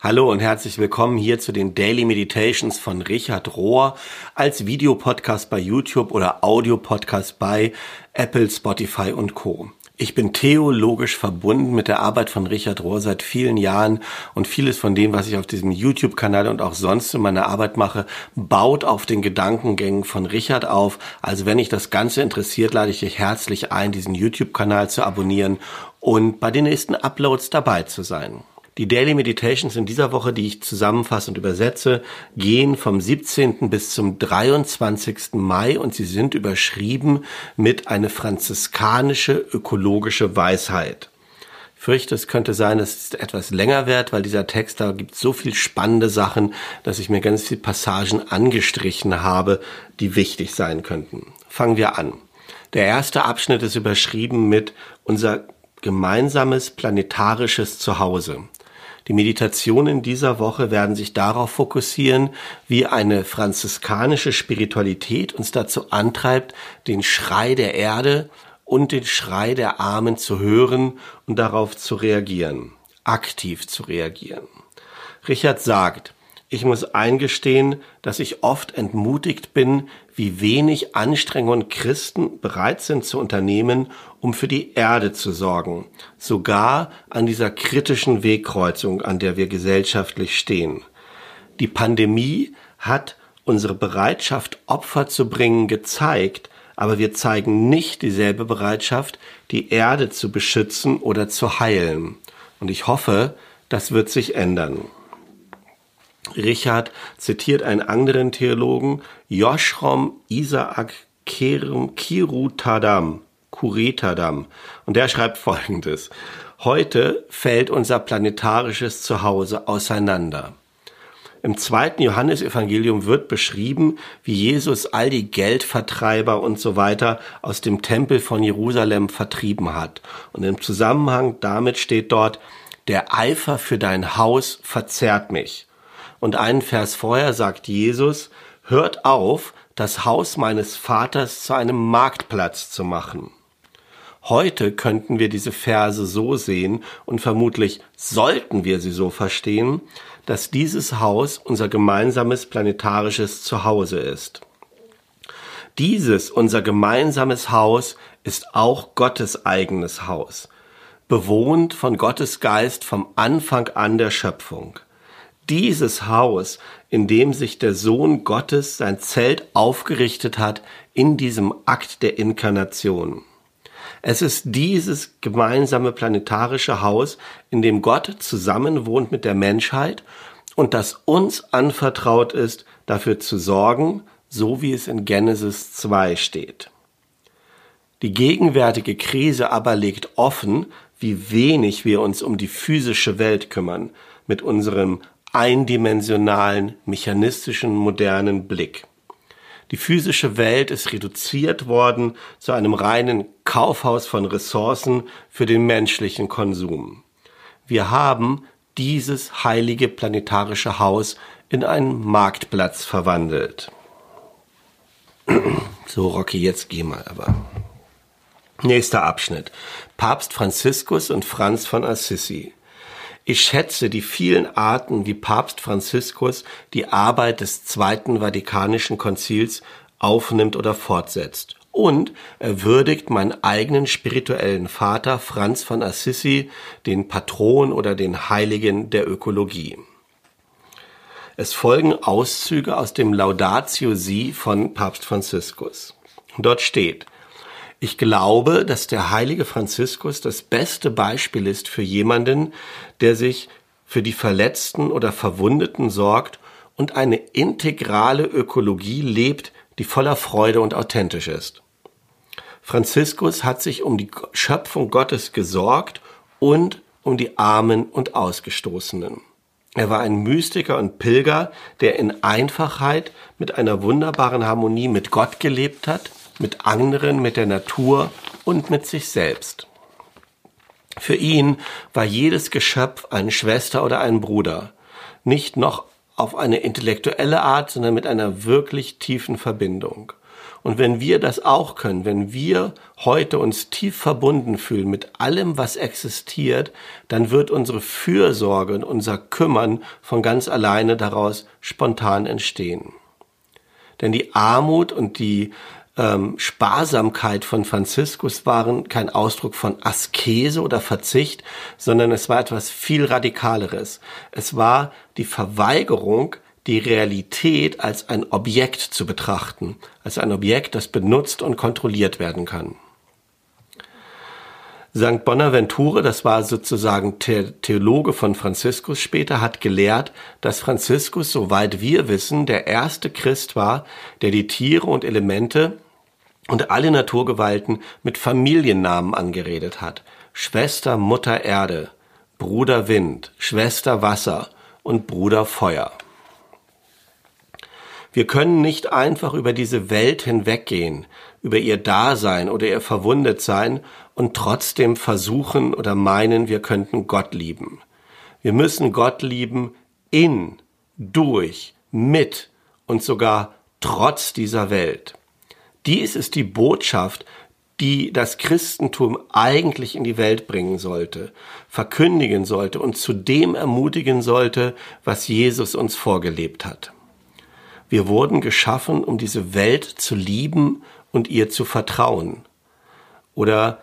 Hallo und herzlich willkommen hier zu den Daily Meditations von Richard Rohr als Videopodcast bei YouTube oder Audiopodcast bei Apple, Spotify und Co. Ich bin theologisch verbunden mit der Arbeit von Richard Rohr seit vielen Jahren und vieles von dem, was ich auf diesem YouTube-Kanal und auch sonst in meiner Arbeit mache, baut auf den Gedankengängen von Richard auf. Also wenn dich das Ganze interessiert, lade ich dich herzlich ein, diesen YouTube-Kanal zu abonnieren und bei den nächsten Uploads dabei zu sein. Die Daily Meditations in dieser Woche, die ich zusammenfasse und übersetze, gehen vom 17. bis zum 23. Mai und sie sind überschrieben mit eine franziskanische ökologische Weisheit. Ich fürchte, es könnte sein, es etwas länger wird, weil dieser Text, da gibt so viel spannende Sachen, dass ich mir ganz viele Passagen angestrichen habe, die wichtig sein könnten. Fangen wir an. Der erste Abschnitt ist überschrieben mit unser gemeinsames planetarisches Zuhause. Die Meditationen dieser Woche werden sich darauf fokussieren, wie eine franziskanische Spiritualität uns dazu antreibt, den Schrei der Erde und den Schrei der Armen zu hören und darauf zu reagieren, aktiv zu reagieren. Richard sagt, ich muss eingestehen, dass ich oft entmutigt bin, wie wenig Anstrengungen Christen bereit sind zu unternehmen, um für die Erde zu sorgen, sogar an dieser kritischen Wegkreuzung, an der wir gesellschaftlich stehen. Die Pandemie hat unsere Bereitschaft, Opfer zu bringen, gezeigt, aber wir zeigen nicht dieselbe Bereitschaft, die Erde zu beschützen oder zu heilen. Und ich hoffe, das wird sich ändern. Richard zitiert einen anderen Theologen, Joshrom Isaac Kirutadam, Kuretadam, und der schreibt folgendes. Heute fällt unser planetarisches Zuhause auseinander. Im zweiten Johannesevangelium wird beschrieben, wie Jesus all die Geldvertreiber und so weiter aus dem Tempel von Jerusalem vertrieben hat. Und im Zusammenhang damit steht dort, der Eifer für dein Haus verzehrt mich. Und einen Vers vorher sagt Jesus, hört auf, das Haus meines Vaters zu einem Marktplatz zu machen. Heute könnten wir diese Verse so sehen und vermutlich sollten wir sie so verstehen, dass dieses Haus unser gemeinsames planetarisches Zuhause ist. Dieses, unser gemeinsames Haus, ist auch Gottes eigenes Haus, bewohnt von Gottes Geist vom Anfang an der Schöpfung dieses Haus, in dem sich der Sohn Gottes sein Zelt aufgerichtet hat, in diesem Akt der Inkarnation. Es ist dieses gemeinsame planetarische Haus, in dem Gott zusammenwohnt mit der Menschheit und das uns anvertraut ist, dafür zu sorgen, so wie es in Genesis 2 steht. Die gegenwärtige Krise aber legt offen, wie wenig wir uns um die physische Welt kümmern, mit unserem eindimensionalen, mechanistischen, modernen Blick. Die physische Welt ist reduziert worden zu einem reinen Kaufhaus von Ressourcen für den menschlichen Konsum. Wir haben dieses heilige planetarische Haus in einen Marktplatz verwandelt. So, Rocky, jetzt geh mal aber. Nächster Abschnitt. Papst Franziskus und Franz von Assisi. Ich schätze die vielen Arten, wie Papst Franziskus die Arbeit des Zweiten Vatikanischen Konzils aufnimmt oder fortsetzt. Und er würdigt meinen eigenen spirituellen Vater Franz von Assisi, den Patron oder den Heiligen der Ökologie. Es folgen Auszüge aus dem Laudatio Si von Papst Franziskus. Dort steht, ich glaube, dass der heilige Franziskus das beste Beispiel ist für jemanden, der sich für die Verletzten oder Verwundeten sorgt und eine integrale Ökologie lebt, die voller Freude und authentisch ist. Franziskus hat sich um die Schöpfung Gottes gesorgt und um die Armen und Ausgestoßenen. Er war ein Mystiker und Pilger, der in Einfachheit mit einer wunderbaren Harmonie mit Gott gelebt hat mit anderen, mit der Natur und mit sich selbst. Für ihn war jedes Geschöpf eine Schwester oder ein Bruder, nicht noch auf eine intellektuelle Art, sondern mit einer wirklich tiefen Verbindung. Und wenn wir das auch können, wenn wir heute uns tief verbunden fühlen mit allem, was existiert, dann wird unsere Fürsorge und unser Kümmern von ganz alleine daraus spontan entstehen. Denn die Armut und die ähm, Sparsamkeit von Franziskus waren kein Ausdruck von Askese oder Verzicht, sondern es war etwas viel Radikaleres. Es war die Verweigerung, die Realität als ein Objekt zu betrachten, als ein Objekt, das benutzt und kontrolliert werden kann. St. Bonaventure, das war sozusagen Theologe von Franziskus später, hat gelehrt, dass Franziskus, soweit wir wissen, der erste Christ war, der die Tiere und Elemente und alle Naturgewalten mit Familiennamen angeredet hat. Schwester Mutter Erde, Bruder Wind, Schwester Wasser und Bruder Feuer. Wir können nicht einfach über diese Welt hinweggehen, über ihr Dasein oder ihr Verwundetsein und trotzdem versuchen oder meinen, wir könnten Gott lieben. Wir müssen Gott lieben in, durch, mit und sogar trotz dieser Welt. Dies ist die Botschaft, die das Christentum eigentlich in die Welt bringen sollte, verkündigen sollte und zu dem ermutigen sollte, was Jesus uns vorgelebt hat. Wir wurden geschaffen, um diese Welt zu lieben und ihr zu vertrauen oder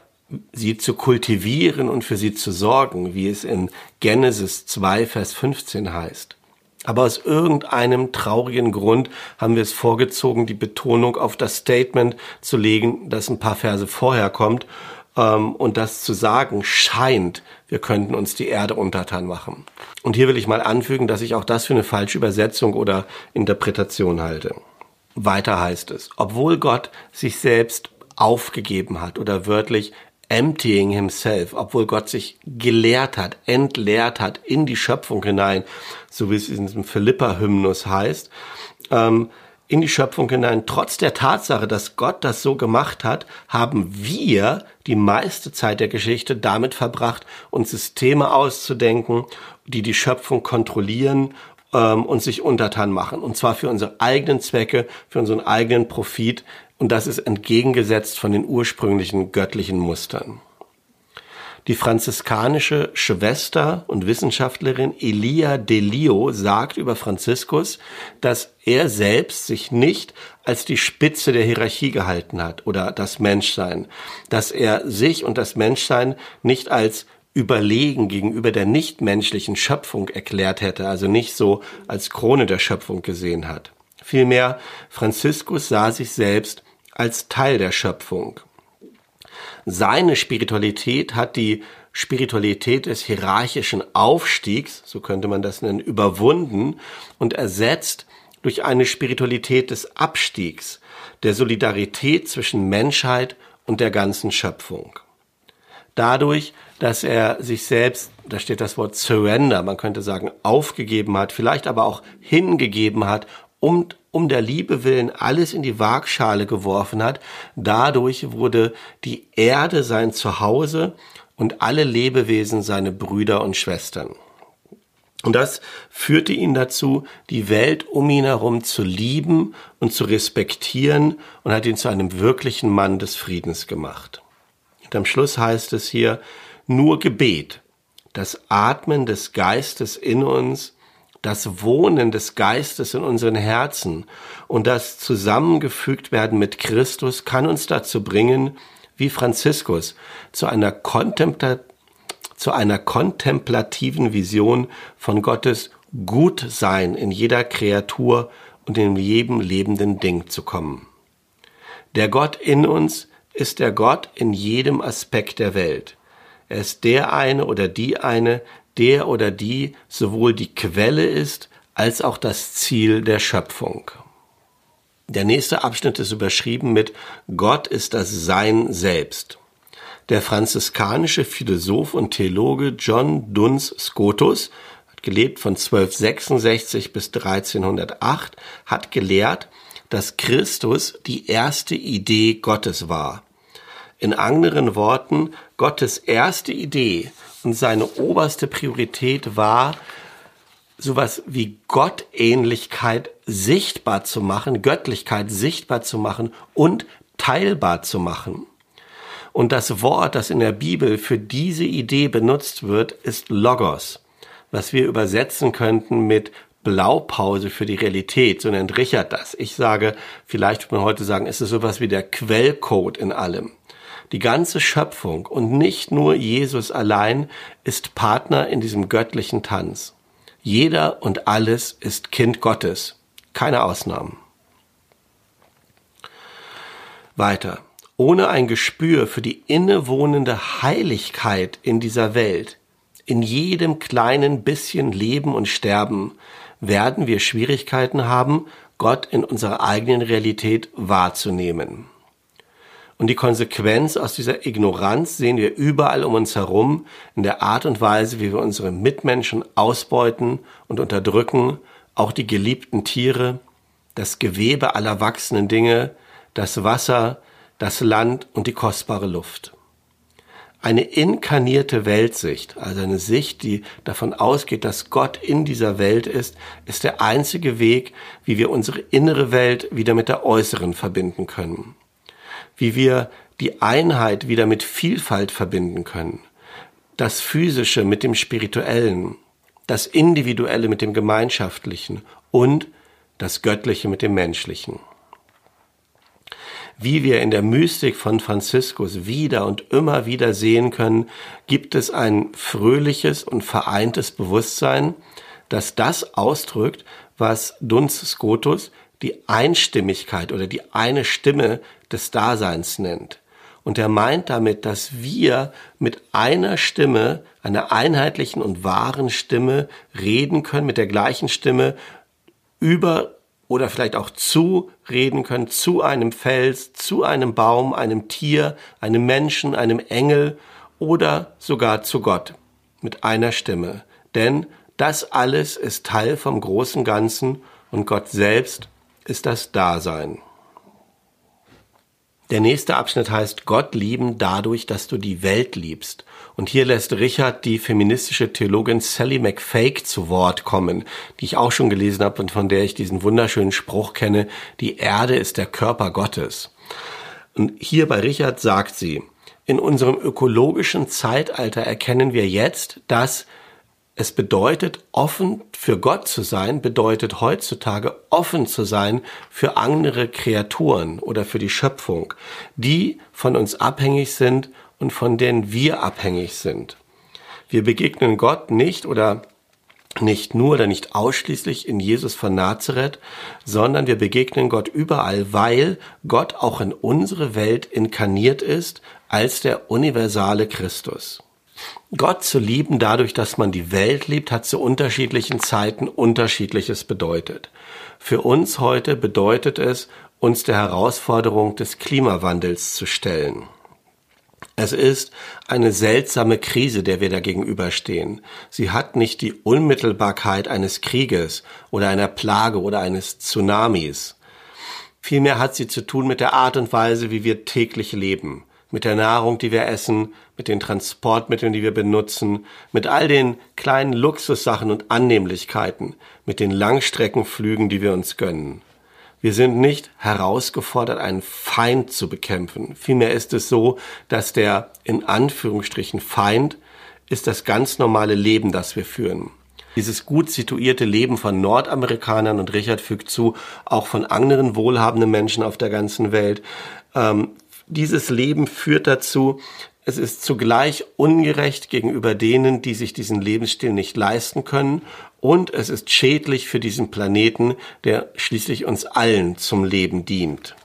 sie zu kultivieren und für sie zu sorgen, wie es in Genesis 2, Vers 15 heißt. Aber aus irgendeinem traurigen Grund haben wir es vorgezogen, die Betonung auf das Statement zu legen, das ein paar Verse vorher kommt ähm, und das zu sagen scheint, wir könnten uns die Erde untertan machen. Und hier will ich mal anfügen, dass ich auch das für eine falsche Übersetzung oder Interpretation halte. Weiter heißt es, obwohl Gott sich selbst aufgegeben hat oder wörtlich emptying himself, obwohl Gott sich gelehrt hat, entleert hat in die Schöpfung hinein, so wie es in diesem Philippa-Hymnus heißt, ähm, in die Schöpfung hinein. Trotz der Tatsache, dass Gott das so gemacht hat, haben wir die meiste Zeit der Geschichte damit verbracht, uns Systeme auszudenken, die die Schöpfung kontrollieren ähm, und sich untertan machen. Und zwar für unsere eigenen Zwecke, für unseren eigenen Profit. Und das ist entgegengesetzt von den ursprünglichen göttlichen Mustern. Die franziskanische Schwester und Wissenschaftlerin Elia Delio sagt über Franziskus, dass er selbst sich nicht als die Spitze der Hierarchie gehalten hat oder das Menschsein, dass er sich und das Menschsein nicht als überlegen gegenüber der nichtmenschlichen Schöpfung erklärt hätte, also nicht so als Krone der Schöpfung gesehen hat. Vielmehr, Franziskus sah sich selbst als Teil der Schöpfung. Seine Spiritualität hat die Spiritualität des hierarchischen Aufstiegs, so könnte man das nennen, überwunden und ersetzt durch eine Spiritualität des Abstiegs, der Solidarität zwischen Menschheit und der ganzen Schöpfung. Dadurch, dass er sich selbst, da steht das Wort surrender, man könnte sagen, aufgegeben hat, vielleicht aber auch hingegeben hat, um um der Liebe willen alles in die Waagschale geworfen hat. Dadurch wurde die Erde sein Zuhause und alle Lebewesen seine Brüder und Schwestern. Und das führte ihn dazu, die Welt um ihn herum zu lieben und zu respektieren und hat ihn zu einem wirklichen Mann des Friedens gemacht. Und am Schluss heißt es hier, nur Gebet, das Atmen des Geistes in uns das Wohnen des Geistes in unseren Herzen und das zusammengefügt werden mit Christus kann uns dazu bringen, wie Franziskus, zu einer, Kontempla zu einer kontemplativen Vision von Gottes Gutsein in jeder Kreatur und in jedem lebenden Ding zu kommen. Der Gott in uns ist der Gott in jedem Aspekt der Welt. Er ist der eine oder die eine, der oder die sowohl die Quelle ist als auch das Ziel der Schöpfung. Der nächste Abschnitt ist überschrieben mit Gott ist das Sein selbst. Der franziskanische Philosoph und Theologe John Duns Scotus hat gelebt von 1266 bis 1308, hat gelehrt, dass Christus die erste Idee Gottes war. In anderen Worten, Gottes erste Idee und seine oberste Priorität war, sowas wie Gottähnlichkeit sichtbar zu machen, Göttlichkeit sichtbar zu machen und teilbar zu machen. Und das Wort, das in der Bibel für diese Idee benutzt wird, ist Logos, was wir übersetzen könnten mit Blaupause für die Realität, so nennt Richard das. Ich sage, vielleicht würde man heute sagen, es ist sowas wie der Quellcode in allem. Die ganze Schöpfung und nicht nur Jesus allein ist Partner in diesem göttlichen Tanz. Jeder und alles ist Kind Gottes. Keine Ausnahmen. Weiter. Ohne ein Gespür für die innewohnende Heiligkeit in dieser Welt, in jedem kleinen bisschen Leben und Sterben, werden wir Schwierigkeiten haben, Gott in unserer eigenen Realität wahrzunehmen. Und die Konsequenz aus dieser Ignoranz sehen wir überall um uns herum in der Art und Weise, wie wir unsere Mitmenschen ausbeuten und unterdrücken, auch die geliebten Tiere, das Gewebe aller wachsenden Dinge, das Wasser, das Land und die kostbare Luft. Eine inkarnierte Weltsicht, also eine Sicht, die davon ausgeht, dass Gott in dieser Welt ist, ist der einzige Weg, wie wir unsere innere Welt wieder mit der äußeren verbinden können. Wie wir die Einheit wieder mit Vielfalt verbinden können. Das Physische mit dem Spirituellen, das Individuelle mit dem Gemeinschaftlichen und das Göttliche mit dem Menschlichen wie wir in der Mystik von Franziskus wieder und immer wieder sehen können, gibt es ein fröhliches und vereintes Bewusstsein, das das ausdrückt, was Duns Scotus die Einstimmigkeit oder die eine Stimme des Daseins nennt. Und er meint damit, dass wir mit einer Stimme, einer einheitlichen und wahren Stimme reden können, mit der gleichen Stimme über oder vielleicht auch zu reden können, zu einem Fels, zu einem Baum, einem Tier, einem Menschen, einem Engel oder sogar zu Gott mit einer Stimme. Denn das alles ist Teil vom großen Ganzen und Gott selbst ist das Dasein. Der nächste Abschnitt heißt Gott lieben dadurch, dass du die Welt liebst. Und hier lässt Richard die feministische Theologin Sally McFake zu Wort kommen, die ich auch schon gelesen habe und von der ich diesen wunderschönen Spruch kenne, die Erde ist der Körper Gottes. Und hier bei Richard sagt sie, in unserem ökologischen Zeitalter erkennen wir jetzt, dass es bedeutet, offen für Gott zu sein, bedeutet heutzutage offen zu sein für andere Kreaturen oder für die Schöpfung, die von uns abhängig sind und von denen wir abhängig sind. Wir begegnen Gott nicht oder nicht nur oder nicht ausschließlich in Jesus von Nazareth, sondern wir begegnen Gott überall, weil Gott auch in unsere Welt inkarniert ist als der universale Christus. Gott zu lieben dadurch, dass man die Welt liebt, hat zu unterschiedlichen Zeiten unterschiedliches bedeutet. Für uns heute bedeutet es, uns der Herausforderung des Klimawandels zu stellen. Es ist eine seltsame Krise, der wir da gegenüberstehen. Sie hat nicht die Unmittelbarkeit eines Krieges oder einer Plage oder eines Tsunamis. Vielmehr hat sie zu tun mit der Art und Weise, wie wir täglich leben mit der Nahrung, die wir essen, mit den Transportmitteln, die wir benutzen, mit all den kleinen Luxussachen und Annehmlichkeiten, mit den Langstreckenflügen, die wir uns gönnen. Wir sind nicht herausgefordert, einen Feind zu bekämpfen. Vielmehr ist es so, dass der in Anführungsstrichen Feind ist das ganz normale Leben, das wir führen. Dieses gut situierte Leben von Nordamerikanern und Richard fügt zu, auch von anderen wohlhabenden Menschen auf der ganzen Welt, ähm, dieses Leben führt dazu, es ist zugleich ungerecht gegenüber denen, die sich diesen Lebensstil nicht leisten können, und es ist schädlich für diesen Planeten, der schließlich uns allen zum Leben dient.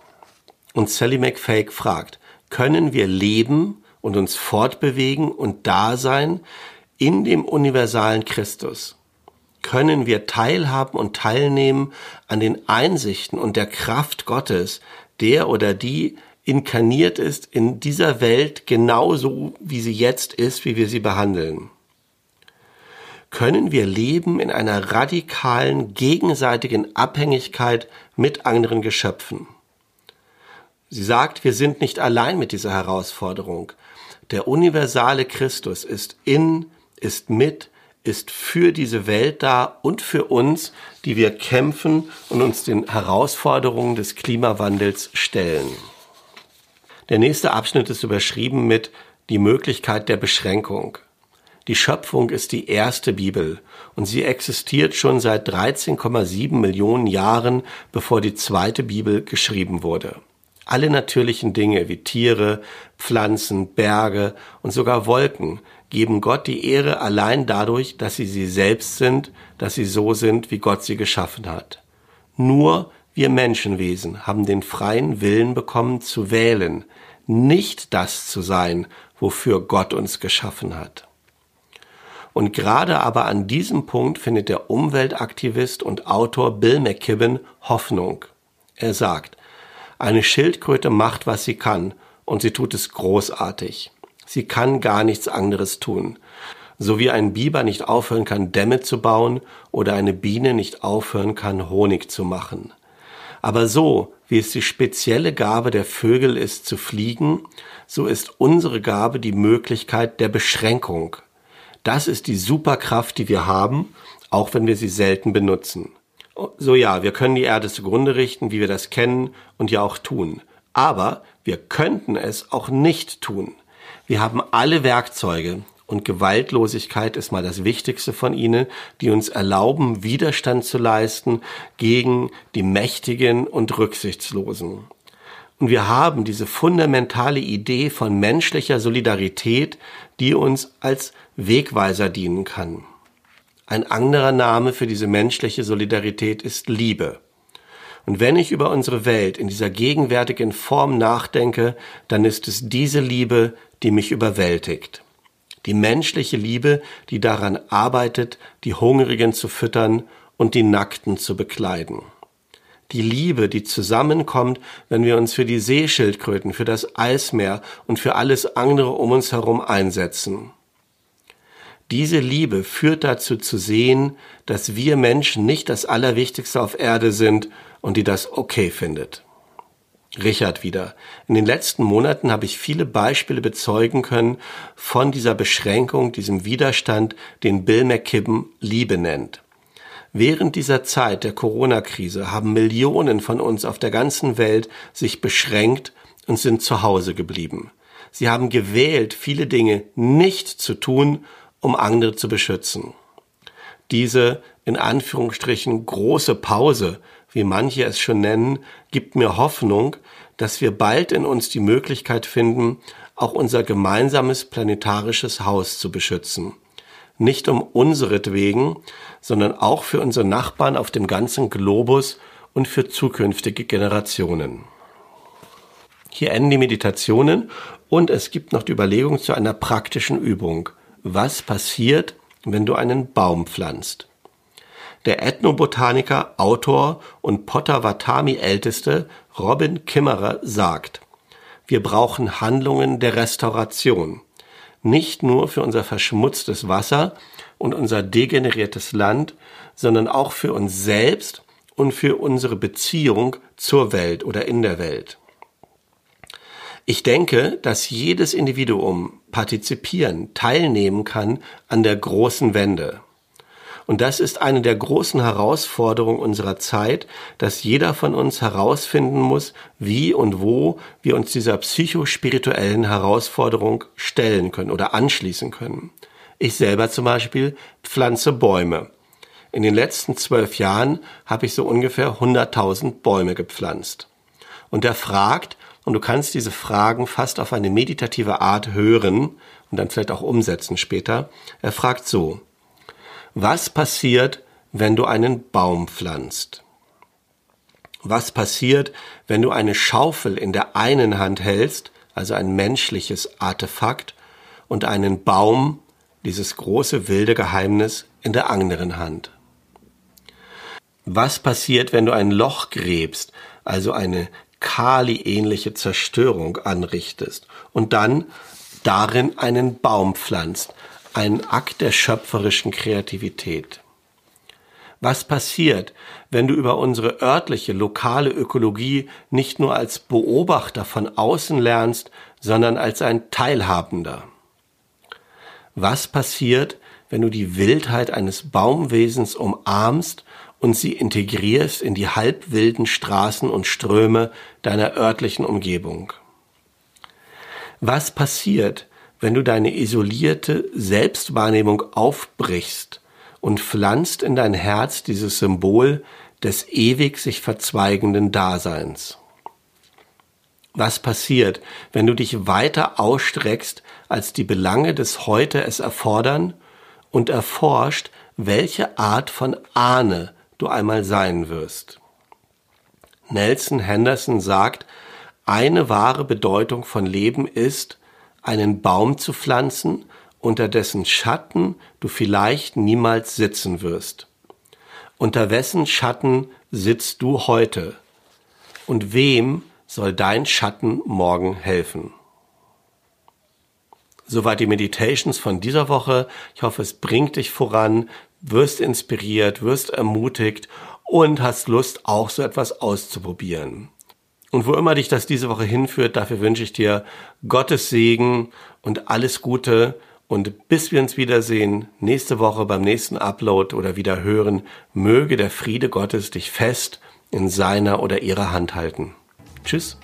Und Sally McFake fragt, können wir leben und uns fortbewegen und da sein in dem universalen Christus? Können wir teilhaben und teilnehmen an den Einsichten und der Kraft Gottes, der oder die inkarniert ist in dieser Welt genauso, wie sie jetzt ist, wie wir sie behandeln? Können wir leben in einer radikalen, gegenseitigen Abhängigkeit mit anderen Geschöpfen? Sie sagt, wir sind nicht allein mit dieser Herausforderung. Der universale Christus ist in, ist mit, ist für diese Welt da und für uns, die wir kämpfen und uns den Herausforderungen des Klimawandels stellen. Der nächste Abschnitt ist überschrieben mit die Möglichkeit der Beschränkung. Die Schöpfung ist die erste Bibel und sie existiert schon seit 13,7 Millionen Jahren, bevor die zweite Bibel geschrieben wurde. Alle natürlichen Dinge wie Tiere, Pflanzen, Berge und sogar Wolken geben Gott die Ehre allein dadurch, dass sie sie selbst sind, dass sie so sind, wie Gott sie geschaffen hat. Nur wir Menschenwesen haben den freien Willen bekommen zu wählen, nicht das zu sein, wofür Gott uns geschaffen hat. Und gerade aber an diesem Punkt findet der Umweltaktivist und Autor Bill McKibben Hoffnung. Er sagt, eine Schildkröte macht, was sie kann, und sie tut es großartig. Sie kann gar nichts anderes tun. So wie ein Biber nicht aufhören kann, Dämme zu bauen oder eine Biene nicht aufhören kann, Honig zu machen. Aber so, wie es die spezielle Gabe der Vögel ist, zu fliegen, so ist unsere Gabe die Möglichkeit der Beschränkung. Das ist die Superkraft, die wir haben, auch wenn wir sie selten benutzen. So ja, wir können die Erde zugrunde richten, wie wir das kennen und ja auch tun. Aber wir könnten es auch nicht tun. Wir haben alle Werkzeuge und Gewaltlosigkeit ist mal das Wichtigste von ihnen, die uns erlauben, Widerstand zu leisten gegen die Mächtigen und Rücksichtslosen. Und wir haben diese fundamentale Idee von menschlicher Solidarität, die uns als Wegweiser dienen kann. Ein anderer Name für diese menschliche Solidarität ist Liebe. Und wenn ich über unsere Welt in dieser gegenwärtigen Form nachdenke, dann ist es diese Liebe, die mich überwältigt. Die menschliche Liebe, die daran arbeitet, die Hungrigen zu füttern und die Nackten zu bekleiden. Die Liebe, die zusammenkommt, wenn wir uns für die Seeschildkröten, für das Eismeer und für alles andere um uns herum einsetzen. Diese Liebe führt dazu zu sehen, dass wir Menschen nicht das Allerwichtigste auf Erde sind und die das okay findet. Richard wieder. In den letzten Monaten habe ich viele Beispiele bezeugen können von dieser Beschränkung, diesem Widerstand, den Bill McKibben Liebe nennt. Während dieser Zeit der Corona-Krise haben Millionen von uns auf der ganzen Welt sich beschränkt und sind zu Hause geblieben. Sie haben gewählt, viele Dinge nicht zu tun, um andere zu beschützen. Diese in Anführungsstrichen große Pause wie manche es schon nennen, gibt mir Hoffnung, dass wir bald in uns die Möglichkeit finden, auch unser gemeinsames planetarisches Haus zu beschützen. Nicht um unseretwegen, sondern auch für unsere Nachbarn auf dem ganzen Globus und für zukünftige Generationen. Hier enden die Meditationen und es gibt noch die Überlegung zu einer praktischen Übung. Was passiert, wenn du einen Baum pflanzt? Der Ethnobotaniker, Autor und Potawatomi-Älteste Robin Kimmerer sagt, wir brauchen Handlungen der Restauration. Nicht nur für unser verschmutztes Wasser und unser degeneriertes Land, sondern auch für uns selbst und für unsere Beziehung zur Welt oder in der Welt. Ich denke, dass jedes Individuum partizipieren, teilnehmen kann an der großen Wende. Und das ist eine der großen Herausforderungen unserer Zeit, dass jeder von uns herausfinden muss, wie und wo wir uns dieser psychospirituellen Herausforderung stellen können oder anschließen können. Ich selber zum Beispiel pflanze Bäume. In den letzten zwölf Jahren habe ich so ungefähr 100.000 Bäume gepflanzt. Und er fragt, und du kannst diese Fragen fast auf eine meditative Art hören und dann vielleicht auch umsetzen später. Er fragt so, was passiert, wenn du einen Baum pflanzt? Was passiert, wenn du eine Schaufel in der einen Hand hältst, also ein menschliches Artefakt, und einen Baum, dieses große wilde Geheimnis, in der anderen Hand? Was passiert, wenn du ein Loch gräbst, also eine Kali-ähnliche Zerstörung anrichtest und dann darin einen Baum pflanzt, ein Akt der schöpferischen Kreativität. Was passiert, wenn du über unsere örtliche, lokale Ökologie nicht nur als Beobachter von außen lernst, sondern als ein Teilhabender? Was passiert, wenn du die Wildheit eines Baumwesens umarmst und sie integrierst in die halbwilden Straßen und Ströme deiner örtlichen Umgebung. Was passiert, wenn du deine isolierte Selbstwahrnehmung aufbrichst und pflanzt in dein Herz dieses Symbol des ewig sich verzweigenden Daseins? Was passiert, wenn du dich weiter ausstreckst, als die Belange des Heute es erfordern und erforscht, welche Art von Ahne du einmal sein wirst? Nelson Henderson sagt, eine wahre Bedeutung von Leben ist, einen Baum zu pflanzen, unter dessen Schatten du vielleicht niemals sitzen wirst. Unter wessen Schatten sitzt du heute? Und wem soll dein Schatten morgen helfen? Soweit die Meditations von dieser Woche. Ich hoffe, es bringt dich voran, wirst inspiriert, wirst ermutigt und hast Lust, auch so etwas auszuprobieren. Und wo immer dich das diese Woche hinführt, dafür wünsche ich dir Gottes Segen und alles Gute. Und bis wir uns wiedersehen, nächste Woche beim nächsten Upload oder wieder hören, möge der Friede Gottes dich fest in seiner oder ihrer Hand halten. Tschüss.